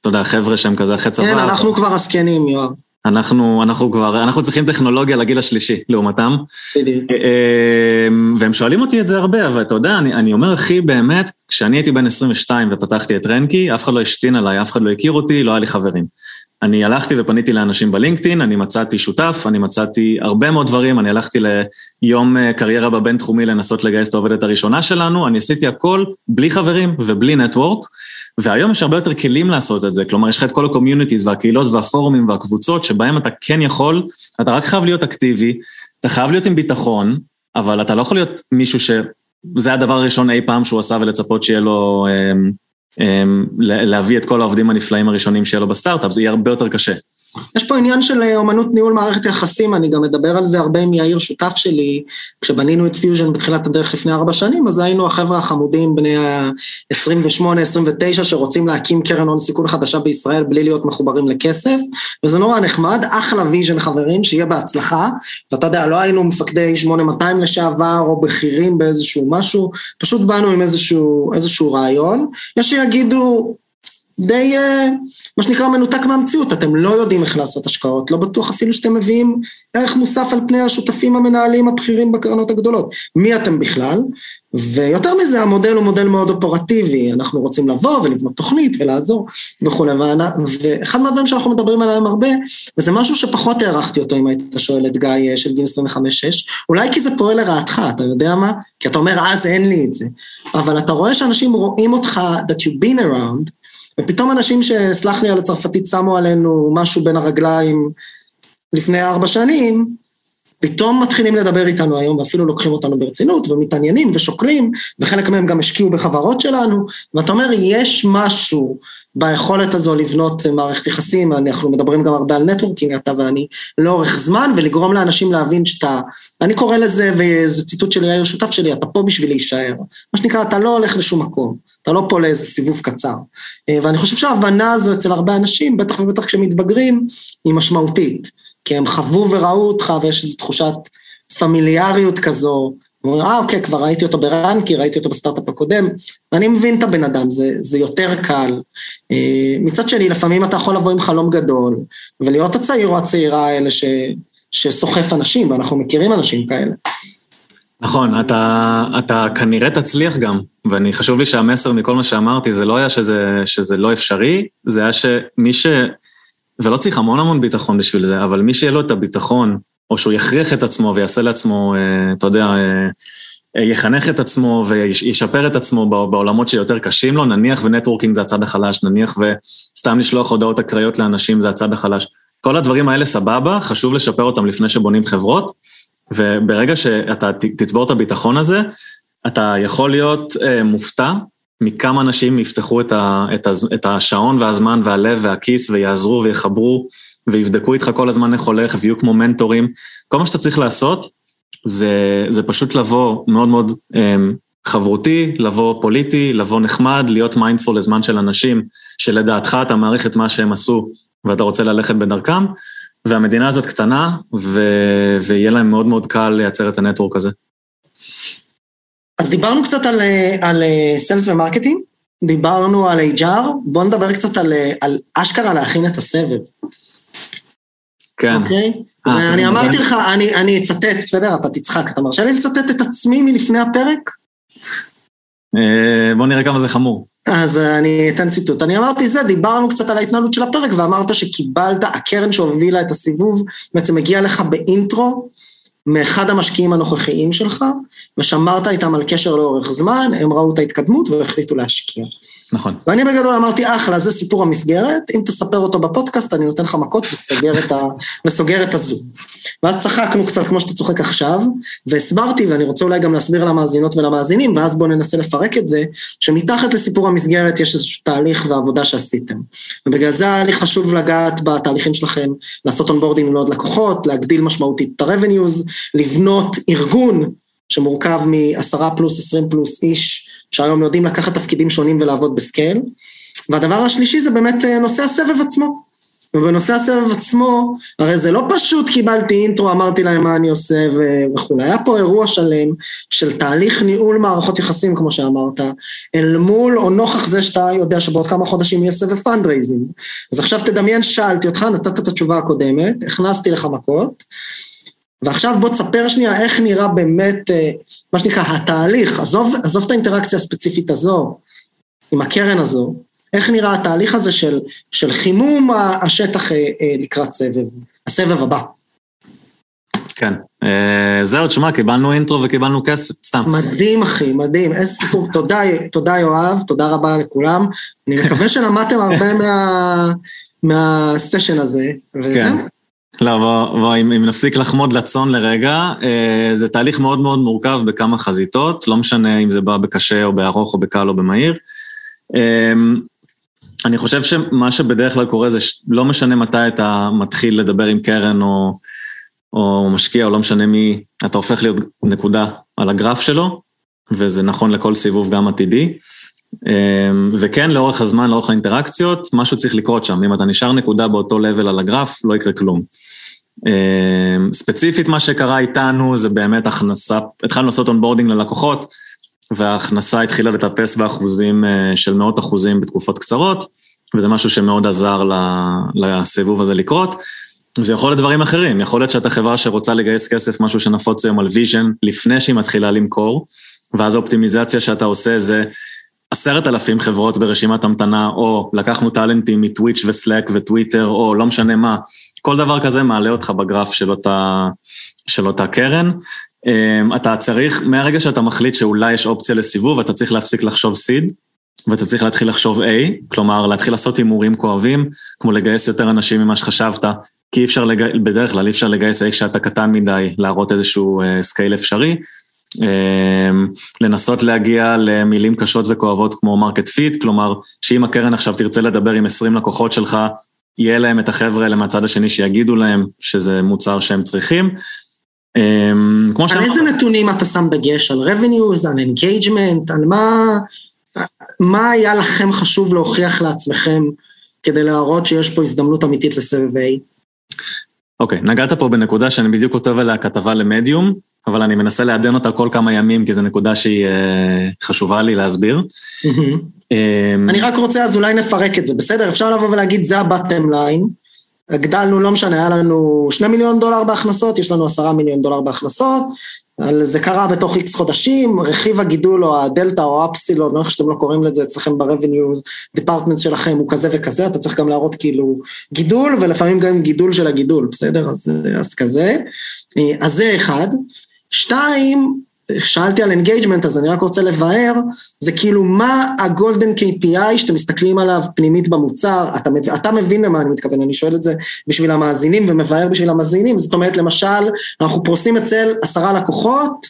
אתה יודע, חבר'ה שהם כזה אחרי צבא. כן, אנחנו כבר הזקנים, יואב. אנחנו, אנחנו כבר, אנחנו צריכים טכנולוגיה לגיל השלישי, לעומתם. בדיוק. אמ, והם שואלים אותי את זה הרבה, אבל אתה יודע, אני, אני אומר, אחי, באמת, כשאני הייתי בן 22 ופתחתי את רנקי, אף אחד לא השתין עליי, אף אחד לא הכיר אותי, לא היה לי חברים. אני הלכתי ופניתי לאנשים בלינקדאין, אני מצאתי שותף, אני מצאתי הרבה מאוד דברים, אני הלכתי ליום אה, קריירה בבינתחומי לנסות לגייס את העובדת הראשונה שלנו, אני עשיתי הכל בלי חברים ובלי network, והיום יש הרבה יותר כלים לעשות את זה, כלומר יש לך את כל ה communities והקהילות והפורומים והקבוצות שבהם אתה כן יכול, אתה רק חייב להיות אקטיבי, אתה חייב להיות עם ביטחון, אבל אתה לא יכול להיות מישהו שזה הדבר הראשון אי פעם שהוא עשה ולצפות שיהיה לו... אה, אמ, להביא את כל העובדים הנפלאים הראשונים שיהיה לו בסטארט-אפ, זה יהיה הרבה יותר קשה. יש פה עניין של אה, אומנות ניהול מערכת יחסים, אני גם מדבר על זה הרבה עם יאיר שותף שלי, כשבנינו את פיוז'ן בתחילת הדרך לפני ארבע שנים, אז היינו החבר'ה החמודים בני ה-28-29 שרוצים להקים קרן הון סיכון חדשה בישראל בלי להיות מחוברים לכסף, וזה נורא נחמד, אחלה vision חברים, שיהיה בהצלחה, ואתה יודע, לא היינו מפקדי 8200 לשעבר או בכירים באיזשהו משהו, פשוט באנו עם איזשהו, איזשהו רעיון, יש שיגידו, די, אה, מה שנקרא, מנותק מהמציאות. אתם לא יודעים איך לעשות השקעות, לא בטוח אפילו שאתם מביאים ערך מוסף על פני השותפים המנהלים הבכירים בקרנות הגדולות. מי אתם בכלל? ויותר מזה, המודל הוא מודל מאוד אופרטיבי. אנחנו רוצים לבוא ולבנות תוכנית ולעזור וכולי. ואחד מהדברים שאנחנו מדברים עליהם הרבה, וזה משהו שפחות הערכתי אותו אם היית שואל את גיא אה, של גיל 25-6, אולי כי זה פועל לרעתך, אתה יודע מה? כי אתה אומר, אז אין לי את זה. אבל אתה רואה שאנשים רואים אותך, that you've been around, ופתאום אנשים שסלח לי על הצרפתית שמו עלינו משהו בין הרגליים לפני ארבע שנים, פתאום מתחילים לדבר איתנו היום ואפילו לוקחים אותנו ברצינות ומתעניינים ושוקלים וחלק מהם גם השקיעו בחברות שלנו ואתה אומר יש משהו ביכולת הזו לבנות מערכת יחסים, אנחנו מדברים גם הרבה על נטוורקינג, אתה ואני, לאורך זמן, ולגרום לאנשים להבין שאתה, אני קורא לזה, וזה ציטוט של יאיר שותף שלי, אתה פה בשביל להישאר. מה שנקרא, אתה לא הולך לשום מקום, אתה לא פה לאיזה סיבוב קצר. אה, ואני חושב שההבנה הזו אצל הרבה אנשים, בטח ובטח כשהם מתבגרים, היא משמעותית. כי הם חוו וראו אותך ויש איזו תחושת פמיליאריות כזו, אומרים, אה, אוקיי, כבר ראיתי אותו ברנקי, ראיתי אותו בסטארט-אפ הקודם, אני מבין את הבן אדם, זה, זה יותר קל. אה, מצד שני, לפעמים אתה יכול לבוא עם חלום גדול, ולהיות הצעיר או הצעירה האלה ש, שסוחף אנשים, ואנחנו מכירים אנשים כאלה. נכון, אתה, אתה כנראה תצליח גם, ואני חשוב לי שהמסר מכל מה שאמרתי, זה לא היה שזה, שזה לא אפשרי, זה היה שמי ש... ולא צריך המון המון ביטחון בשביל זה, אבל מי שיהיה לו את הביטחון או שהוא יכריח את עצמו ויעשה לעצמו, אה, אתה יודע, אה, אה, יחנך את עצמו וישפר את עצמו בעולמות שיותר קשים לו, נניח ונטוורקינג זה הצד החלש, נניח וסתם לשלוח הודעות אקראיות לאנשים זה הצד החלש. כל הדברים האלה סבבה, חשוב לשפר אותם לפני שבונים חברות, וברגע שאתה תצבור את הביטחון הזה, אתה יכול להיות מופתע מכמה אנשים יפתחו את, ה, את, ה, את השעון והזמן והלב והכיס ויעזרו ויחברו ויבדקו איתך כל הזמן איך הולך ויהיו כמו מנטורים. כל מה שאתה צריך לעשות זה, זה פשוט לבוא מאוד מאוד um, חברותי, לבוא פוליטי, לבוא נחמד, להיות mindful לזמן של אנשים שלדעתך אתה מעריך את מה שהם עשו ואתה רוצה ללכת בדרכם, והמדינה הזאת קטנה ו... ויהיה להם מאוד מאוד קל לייצר את ה network הזה. אז דיברנו קצת על, על sales ו marketing, דיברנו על HR, בואו נדבר קצת על, על אשכרה להכין את הסבב. כן. אוקיי? אה, ואני אמרתי לך, אני, אני אצטט, בסדר? אתה תצחק, אתה מרשה לי לצטט את עצמי מלפני הפרק? אה, בוא נראה כמה זה חמור. אז אני אתן ציטוט. אני אמרתי זה, דיברנו קצת על ההתנהלות של הפרק, ואמרת שקיבלת, הקרן שהובילה את הסיבוב, בעצם הגיעה לך באינטרו, מאחד המשקיעים הנוכחיים שלך, ושמרת איתם על קשר לאורך זמן, הם ראו את ההתקדמות והחליטו להשקיע. נכון. ואני בגדול אמרתי, אחלה, זה סיפור המסגרת, אם תספר אותו בפודקאסט, אני נותן לך מכות וסוגר את, ה... וסוגר את הזום. ואז צחקנו קצת כמו שאתה צוחק עכשיו, והסברתי, ואני רוצה אולי גם להסביר למאזינות ולמאזינים, ואז בואו ננסה לפרק את זה, שמתחת לסיפור המסגרת יש איזשהו תהליך ועבודה שעשיתם. ובגלל זה היה לי חשוב לגעת בתהליכים שלכם, לעשות onboarding לעוד לקוחות, להגדיל משמעותית את ה-revenues, לבנות ארגון שמורכב מעשרה פלוס עשרים פלוס איש, שהיום יודעים לקחת תפקידים שונים ולעבוד ב scale. והדבר השלישי זה באמת אה, נושא הסבב עצמו. ובנושא הסבב עצמו, הרי זה לא פשוט קיבלתי intro, אמרתי להם מה אני עושה וכולי. היה פה אירוע שלם של תהליך ניהול מערכות יחסים, כמו שאמרת, אל מול או נוכח זה שאתה יודע שבעוד כמה חודשים יהיה סבב fundraising. אז עכשיו תדמיין ששאלתי אותך, נתת את התשובה הקודמת, הכנסתי לך מכות, ועכשיו בוא תספר שנייה איך נראה באמת, אה, מה שנקרא, התהליך, עזוב, עזוב את האינטראקציה הספציפית הזו, עם הקרן הזו, איך נראה התהליך הזה של, של חימום השטח אה, אה, לקראת סבב, הסבב הבא. כן. זהו, תשמע, קיבלנו אינטרו וקיבלנו כסף, סתם. מדהים, אחי, מדהים. איזה סיפור. תודה, תודה, יואב, תודה רבה לכולם. אני מקווה שלמדתם הרבה מה, מהסשן הזה, וזהו. כן. לא, בוא, בוא, אם, אם נפסיק לחמוד לצאן לרגע, אה, זה תהליך מאוד מאוד מורכב בכמה חזיתות, לא משנה אם זה בא בקשה או בארוך או בקל או במהיר. אה, אני חושב שמה שבדרך כלל קורה זה לא משנה מתי אתה מתחיל לדבר עם קרן או, או משקיע, או לא משנה מי, אתה הופך להיות נקודה על הגרף שלו, וזה נכון לכל סיבוב גם עתידי. וכן, לאורך הזמן, לאורך האינטראקציות, משהו צריך לקרות שם. אם אתה נשאר נקודה באותו level על הגרף, לא יקרה כלום. ספציפית מה שקרה איתנו זה באמת הכנסה, התחלנו לעשות onboarding ללקוחות, וההכנסה התחילה לטפס באחוזים אה, של מאות אחוזים בתקופות קצרות, וזה משהו שמאוד עזר לסיבוב הזה לקרות. זה יכול להיות דברים אחרים, יכול להיות שאתה חברה שרוצה לגייס כסף, משהו שנפוץ היום על vision, לפני שהיא מתחילה למכור, ואז האופטימיזציה שאתה עושה זה עשרת אלפים חברות ברשימת המתנה, או לקחנו טאלנטים מטוויץ' וסלאק וטוויטר, או לא משנה מה, כל דבר כזה מעלה אותך בגרף של אותה, של אותה קרן. אמ, אתה צריך, מהרגע שאתה מחליט שאולי יש אופציה לסיבוב, אתה צריך להפסיק לחשוב seed, ואתה צריך להתחיל לחשוב A, כלומר להתחיל לעשות הימורים כואבים, כמו לגייס יותר אנשים ממה שחשבת, כי אי אפשר, לג... בדרך כלל אי אפשר לגייס A כשאתה קטן מדי, להראות איזשהו scale אה, אפשרי. אמ, לנסות להגיע למילים קשות וכואבות כמו market fit, כלומר, שאם הקרן עכשיו תרצה לדבר עם 20 לקוחות שלך, יהיה להם את החבר'ה האלה מהצד השני שיגידו להם שזה מוצר שהם צריכים. אמ, כמו על איזה נתונים אתה שם דגש? על revenues, על engagement, על מה, מה היה לכם חשוב להוכיח לעצמכם כדי להראות שיש פה הזדמנות אמיתית לסבב A? אוקיי, okay, נגעת פה בנקודה שאני בדיוק כותב עליה כתבה למדיום, אבל אני מנסה לעדן אותה כל כמה ימים, כי זו נקודה שהיא אה, חשובה לי להסביר. אמ, אני רק רוצה, אז אולי נפרק את זה, בסדר? אפשר לבוא ולהגיד, זה הבטם ליין. הגדלנו, לא משנה, היה לנו שני מיליון דולר בהכנסות, יש לנו עשרה מיליון דולר בהכנסות, זה קרה בתוך איקס חודשים, רכיב הגידול או הדלתא או האפסילון, לא איך שאתם לא קוראים לזה אצלכם ב-revenue department שלכם הוא כזה וכזה, אתה צריך גם להראות כאילו גידול ולפעמים גם גידול של הגידול, בסדר? אז, אז כזה. אז זה אחד. שתיים, שאלתי על engagement, אז אני רק רוצה לבאר, זה כאילו מה ה golden KPI שאתם מסתכלים עליו פנימית במוצר, אתה, אתה מבין למה אני מתכוון, אני שואל את זה בשביל המאזינים ומבאר בשביל המאזינים, זאת אומרת למשל, אנחנו פורסים אצל עשרה לקוחות,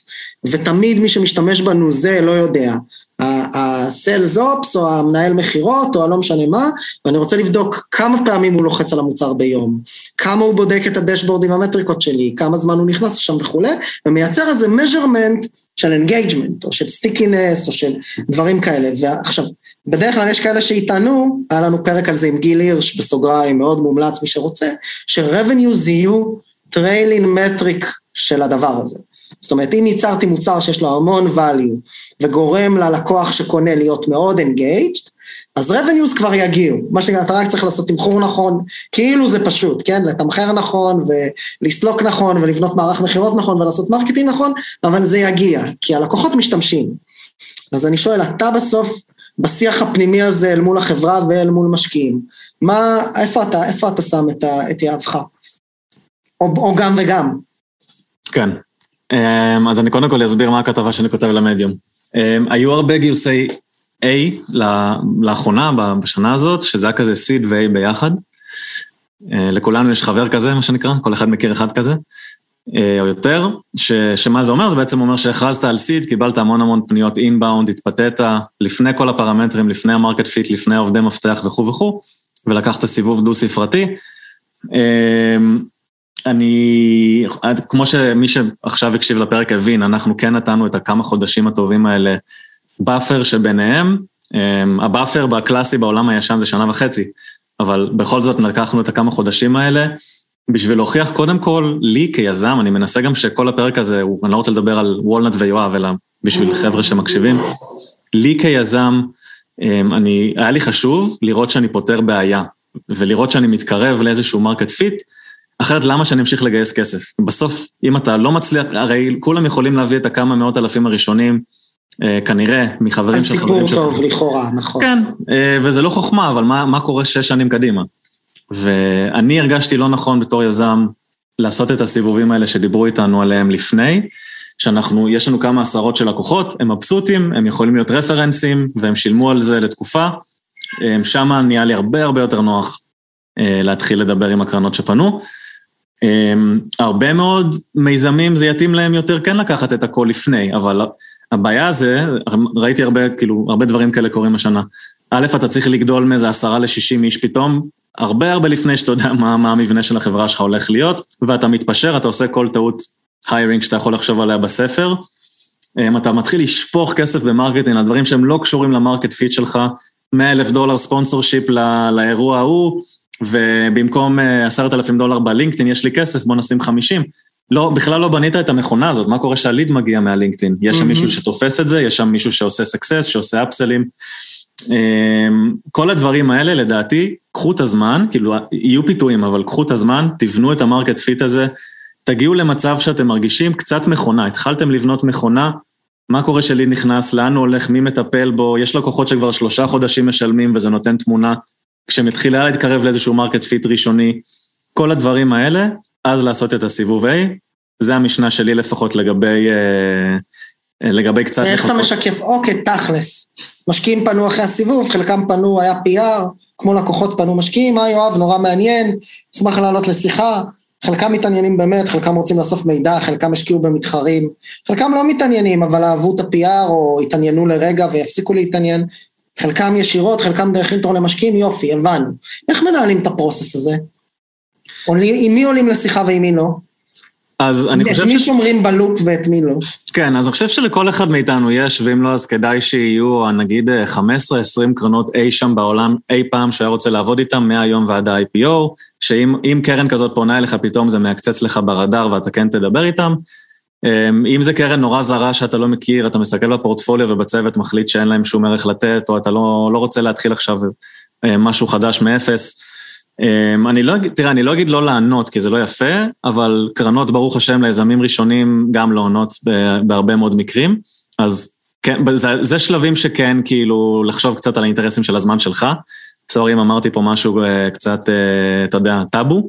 ותמיד מי שמשתמש בנו זה לא יודע, ה-sales ops או המנהל מכירות או הלא משנה מה, ואני רוצה לבדוק כמה פעמים הוא לוחץ על המוצר ביום, כמה הוא בודק את ה dashboard עם המטריקות שלי, כמה זמן הוא נכנס לשם וכולי, ומייצר איזה measurement של engagement, או של stickiness, או של דברים כאלה. ועכשיו, בדרך כלל יש כאלה שיטענו, היה לנו פרק על זה עם גיל הירש, בסוגריים, מאוד מומלץ מי שרוצה, ש-revenues יהיו trailing metric של הדבר הזה. זאת אומרת, אם ייצרתי מוצר שיש לו המון value וגורם ללקוח שקונה להיות מאוד engaged, אז revenues כבר יגיעו. מה שנקרא, אתה רק צריך לעשות תמחור נכון, כאילו זה פשוט, כן? לתמחר נכון ולסלוק נכון ולבנות מערך מכירות נכון ולעשות marketing נכון, אבל זה יגיע, כי הלקוחות משתמשים. אז אני שואל, אתה בסוף, בשיח הפנימי הזה אל מול החברה ואל מול משקיעים, מה, איפה אתה, איפה אתה שם את, את יהבך? או, או גם וגם. כן, אז אני קודם כל אסביר מה הכתבה שאני כותב למדיום. אמ, היו הרבה גיוסי A לאחרונה, בשנה הזאת, שזה היה כזה seed ו-A ביחד. אה, לכולנו יש חבר כזה, מה שנקרא, כל אחד מכיר אחד כזה, אה, או יותר, ש, שמה זה אומר? זה בעצם אומר שהכרזת על seed, קיבלת המון המון פניות inbound, התפתית לפני כל הפרמטרים, לפני ה market fit, לפני עובדי מפתח וכו' וכו', ולקחת סיבוב דו-ספרתי. אני, כמו שמי שעכשיו הקשיב לפרק הבין, אנחנו כן נתנו את הכמה חודשים הטובים האלה buffer שביניהם. אמ, ה buffer בקלאסי בעולם הישן זה שנה וחצי. אבל בכל זאת לקחנו את הכמה חודשים האלה בשביל להוכיח קודם כל לי כיזם, אני מנסה גם שכל הפרק הזה, אני לא רוצה לדבר על Walnut ויואב, אלא בשביל חבר'ה שמקשיבים, לי כיזם, אמ, אני, היה לי חשוב לראות שאני פותר בעיה, ולראות שאני מתקרב לאיזשהו market fit, אחרת למה שאני אמשיך לגייס כסף? בסוף, אם אתה לא מצליח, הרי כולם יכולים להביא את הכמה מאות אלפים הראשונים, אה, כנראה, מחברים של חברים שלך. סיפור טוב, לכאורה, נכון. כן, אה, וזה לא חוכמה, אבל מה, מה קורה שש שנים קדימה? ואני הרגשתי לא נכון בתור יזם לעשות את הסיבובים האלה שדיברו איתנו עליהם לפני, שאנחנו, יש לנו כמה עשרות של לקוחות, הם מבסוטים, הם יכולים להיות רפרנסים, והם שילמו על זה לתקופה. אה, שם נהיה לי הרבה הרבה יותר נוח להתחיל לדבר עם הקרנות שפנו. הרבה מאוד מיזמים זה יתאים להם יותר כן לקחת את הכל לפני, אבל הבעיה זה, ראיתי הרבה, כאילו, הרבה דברים כאלה קורים השנה. א', אתה צריך לגדול מאיזה עשרה לשישים איש פתאום, הרבה הרבה לפני שאתה יודע מה, מה המבנה של החברה שלך הולך להיות, ואתה מתפשר, אתה עושה כל טעות hiring שאתה יכול לחשוב עליה בספר. אם אתה מתחיל לשפוך כסף ב marketing על דברים שהם לא קשורים ל market fit שלך, 100 אלף דולר sponsorship לא, לאירוע ההוא, ובמקום אה, עשרת אלפים דולר בלינקדאין יש לי כסף, בוא נשים חמישים. לא, בכלל לא בנית את המכונה הזאת, מה קורה שה lead מגיע מהלינקדאין? יש שם mm-hmm. מישהו שתופס את זה, יש שם מישהו שעושה סקסס, שעושה upsell ים. אמ, כל הדברים האלה, לדעתי, קחו את הזמן, כאילו, יהיו פיתויים, אבל קחו את הזמן, תבנו את ה market fit הזה, תגיעו למצב שאתם מרגישים קצת מכונה, התחלתם לבנות מכונה, מה קורה ש lead נכנס, לאן הוא הולך, מי מטפל בו, יש לקוחות שכבר שלושה חודשים משלמים וזה נותן תמונה, כשמתחילה להתקרב לאיזשהו market fit ראשוני, כל הדברים האלה, אז לעשות את הסיבוב A. זה המשנה שלי לפחות לגבי, אה, אה, לגבי קצת... איך אתה משקף? אוקיי, תכלס. משקיעים פנו אחרי הסיבוב, חלקם פנו, היה PR, כמו לקוחות פנו משקיעים, אה יואב, נורא מעניין, אשמח לעלות לשיחה. חלקם מתעניינים באמת, חלקם רוצים לאסוף מידע, חלקם השקיעו במתחרים, חלקם לא מתעניינים, אבל אהבו את ה-PR או התעניינו לרגע ויפסיקו להתעניין. חלקם ישירות, חלקם דרך אינטרו למשקיעים, יופי, הבנו. איך מנהלים את הפרוסס הזה? עולים, עם מי עולים לשיחה ועם מי לא? אז אני חושב ש... את מי שומרים בלופ ואת מי לא? כן, אז אני חושב שלכל אחד מאיתנו יש, ואם לא, אז כדאי שיהיו נגיד 15-20 קרנות אי שם בעולם, אי פעם שהיה רוצה לעבוד איתם, מהיום ועד ה-IPO, שאם קרן כזאת פונה אליך פתאום זה מעקצץ לך ברדאר ואתה כן תדבר איתם. אמ, אם זה קרן נורא זרה שאתה לא מכיר, אתה מסתכל בפורטפוליו ובצוות מחליט שאין להם שום ערך לתת, או אתה לא, לא רוצה להתחיל עכשיו אה, משהו חדש מאפס, אמ, אני לא תראה, אני לא אגיד לא לענות, כי זה לא יפה, אבל קרנות, ברוך השם, ליזמים ראשונים גם לא עונות בהרבה מאוד מקרים. אז כן, זה, זה שלבים שכן, כאילו, לחשוב קצת על האינטרסים של הזמן שלך. סורי אם אמרתי פה משהו אה, קצת, אה, אתה יודע, טאבו.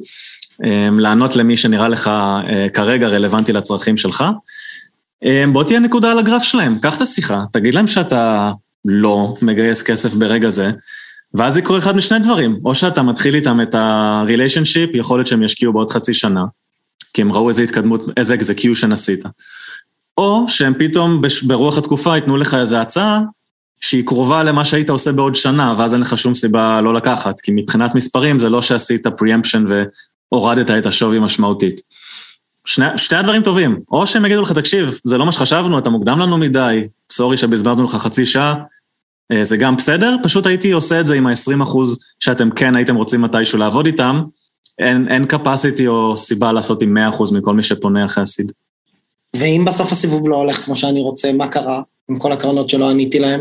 אמ, לענות למי שנראה לך אה, כרגע רלוונטי לצרכים שלך. אמ, בוא תהיה נקודה על הגרף שלהם, קח את השיחה, תגיד להם שאתה לא מגייס כסף ברגע זה. ואז יקרו אחד משני דברים, או שאתה מתחיל איתם את ה-relationship, יכול להיות שהם ישקיעו בעוד חצי שנה, כי הם ראו איזה התקדמות, איזה execution עשית. או שהם פתאום ברוח התקופה ייתנו לך איזו הצעה שהיא קרובה למה שהיית עושה בעוד שנה, ואז אין לך שום סיבה לא לקחת, כי מבחינת מספרים זה לא שעשית preemption והורדת את השווי משמעותית. שני, שתי הדברים טובים, או שהם יגידו לך, תקשיב, זה לא מה שחשבנו, אתה מוקדם לנו מדי, סורי שבזבזנו לך חצי שעה, אה, זה גם בסדר, פשוט הייתי עושה את זה עם ה-20 אחוז שאתם כן הייתם רוצים מתישהו לעבוד איתם, אין, אין capacity או סיבה לעשות עם 100 אחוז מכל מי שפונה אחרי הסיד. ואם בסוף הסיבוב לא הולך כמו שאני רוצה, מה קרה עם כל הקרנות שלא עניתי להם?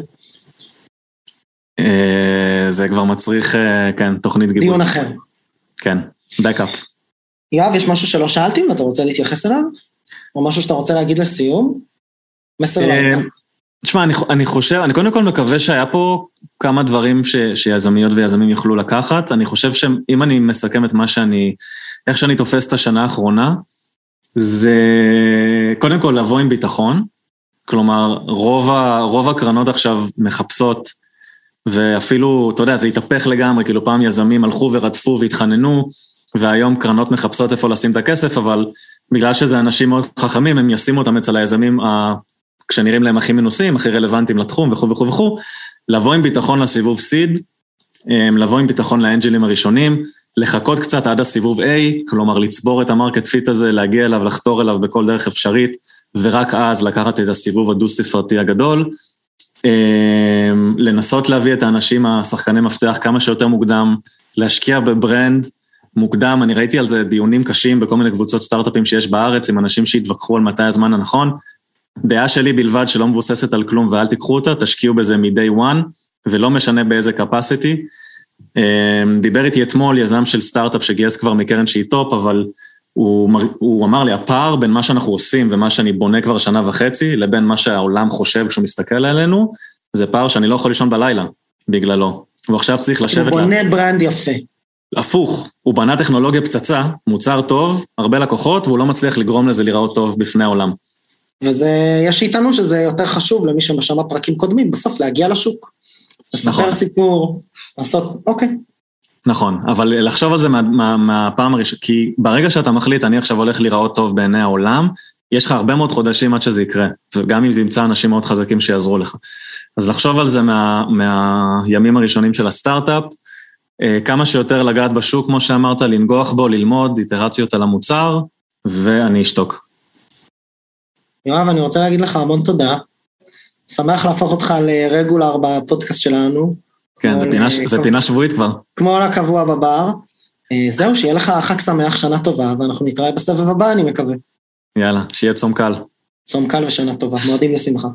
אה, זה כבר מצריך, אה, כן, תוכנית גיבוי. דיון אחר. כן, בקאפ. יואב, יש משהו שלא שאלתי ואתה רוצה להתייחס אליו? או משהו שאתה רוצה להגיד לסיום? מסר לעולם. תשמע, אני, אני חושב, אני קודם כל מקווה שהיה פה כמה דברים ש, שיזמיות ויזמים יוכלו לקחת. אני חושב שאם אני מסכם את מה שאני, איך שאני תופס את השנה האחרונה, זה קודם כל לבוא עם ביטחון. כלומר, רוב, ה, רוב הקרנות עכשיו מחפשות, ואפילו, אתה יודע, זה התהפך לגמרי, כאילו פעם יזמים הלכו ורדפו והתחננו, והיום קרנות מחפשות איפה לשים את הכסף, אבל בגלל שזה אנשים מאוד חכמים, הם ישימו אותם אצל היזמים שנראים להם הכי מנוסים, הכי רלוונטיים לתחום וכו' וכו' וכו', לבוא עם ביטחון לסיבוב seed, אמ, לבוא עם ביטחון לאנג'לים הראשונים, לחכות קצת עד הסיבוב A, כלומר לצבור את ה market fit הזה, להגיע אליו, לחתור אליו בכל דרך אפשרית, ורק אז לקחת את הסיבוב הדו-ספרתי הגדול. אמ, לנסות להביא את האנשים, השחקני מפתח, כמה שיותר מוקדם להשקיע ב brand מוקדם, אני ראיתי על זה דיונים קשים בכל מיני קבוצות סטארט-אפים שיש בארץ, עם אנשים שהתווכחו על מתי הזמן הנכון. דעה שלי בלבד שלא מבוססת על כלום ואל תיקחו אותה, תשקיעו בזה מ-day one, ולא משנה באיזה capacity. אמ, דיבר איתי אתמול יזם של סטארט-אפ שגייס כבר מקרן שהיא top, אבל הוא, הוא אמר לי, הפער בין מה שאנחנו עושים ומה שאני בונה כבר שנה וחצי, לבין מה שהעולם חושב כשהוא מסתכל עלינו, זה פער שאני לא יכול לישון בלילה בגללו. הוא עכשיו צריך לשבת... הוא בונה לה... ברנד יפה. הפוך, הוא בנה טכנולוגיה פצצה, מוצר טוב, הרבה לקוחות, והוא לא מצליח לגרום לזה להיראות טוב בפני העולם. וזה, יש שיטענו שזה יותר חשוב למי ששמע פרקים קודמים, בסוף להגיע לשוק. לספר נכון. סיפור, לעשות, אוקיי. נכון, אבל לחשוב על זה מה, מה, מהפעם הראשונה, כי ברגע שאתה מחליט, אני עכשיו הולך להיראות טוב בעיני העולם, יש לך הרבה מאוד חודשים עד שזה יקרה, וגם אם תמצא אנשים מאוד חזקים שיעזרו לך. אז לחשוב על זה מה, מהימים הראשונים של הסטארט-אפ, כמה שיותר לגעת בשוק, כמו שאמרת, לנגוח בו, ללמוד איטרציות על המוצר, ואני אשתוק. יואב, אני רוצה להגיד לך המון תודה. שמח להפוך אותך לרגולר בפודקאסט שלנו. כן, זה פינה, ל... זה פינה שבועית כבר. כמו לקבוע בבר. אה, זהו, שיהיה לך חג שמח, שנה טובה, ואנחנו נתראה בסבב הבא, אני מקווה. יאללה, שיהיה צום קל. צום קל ושנה טובה, מועדים לשמחה.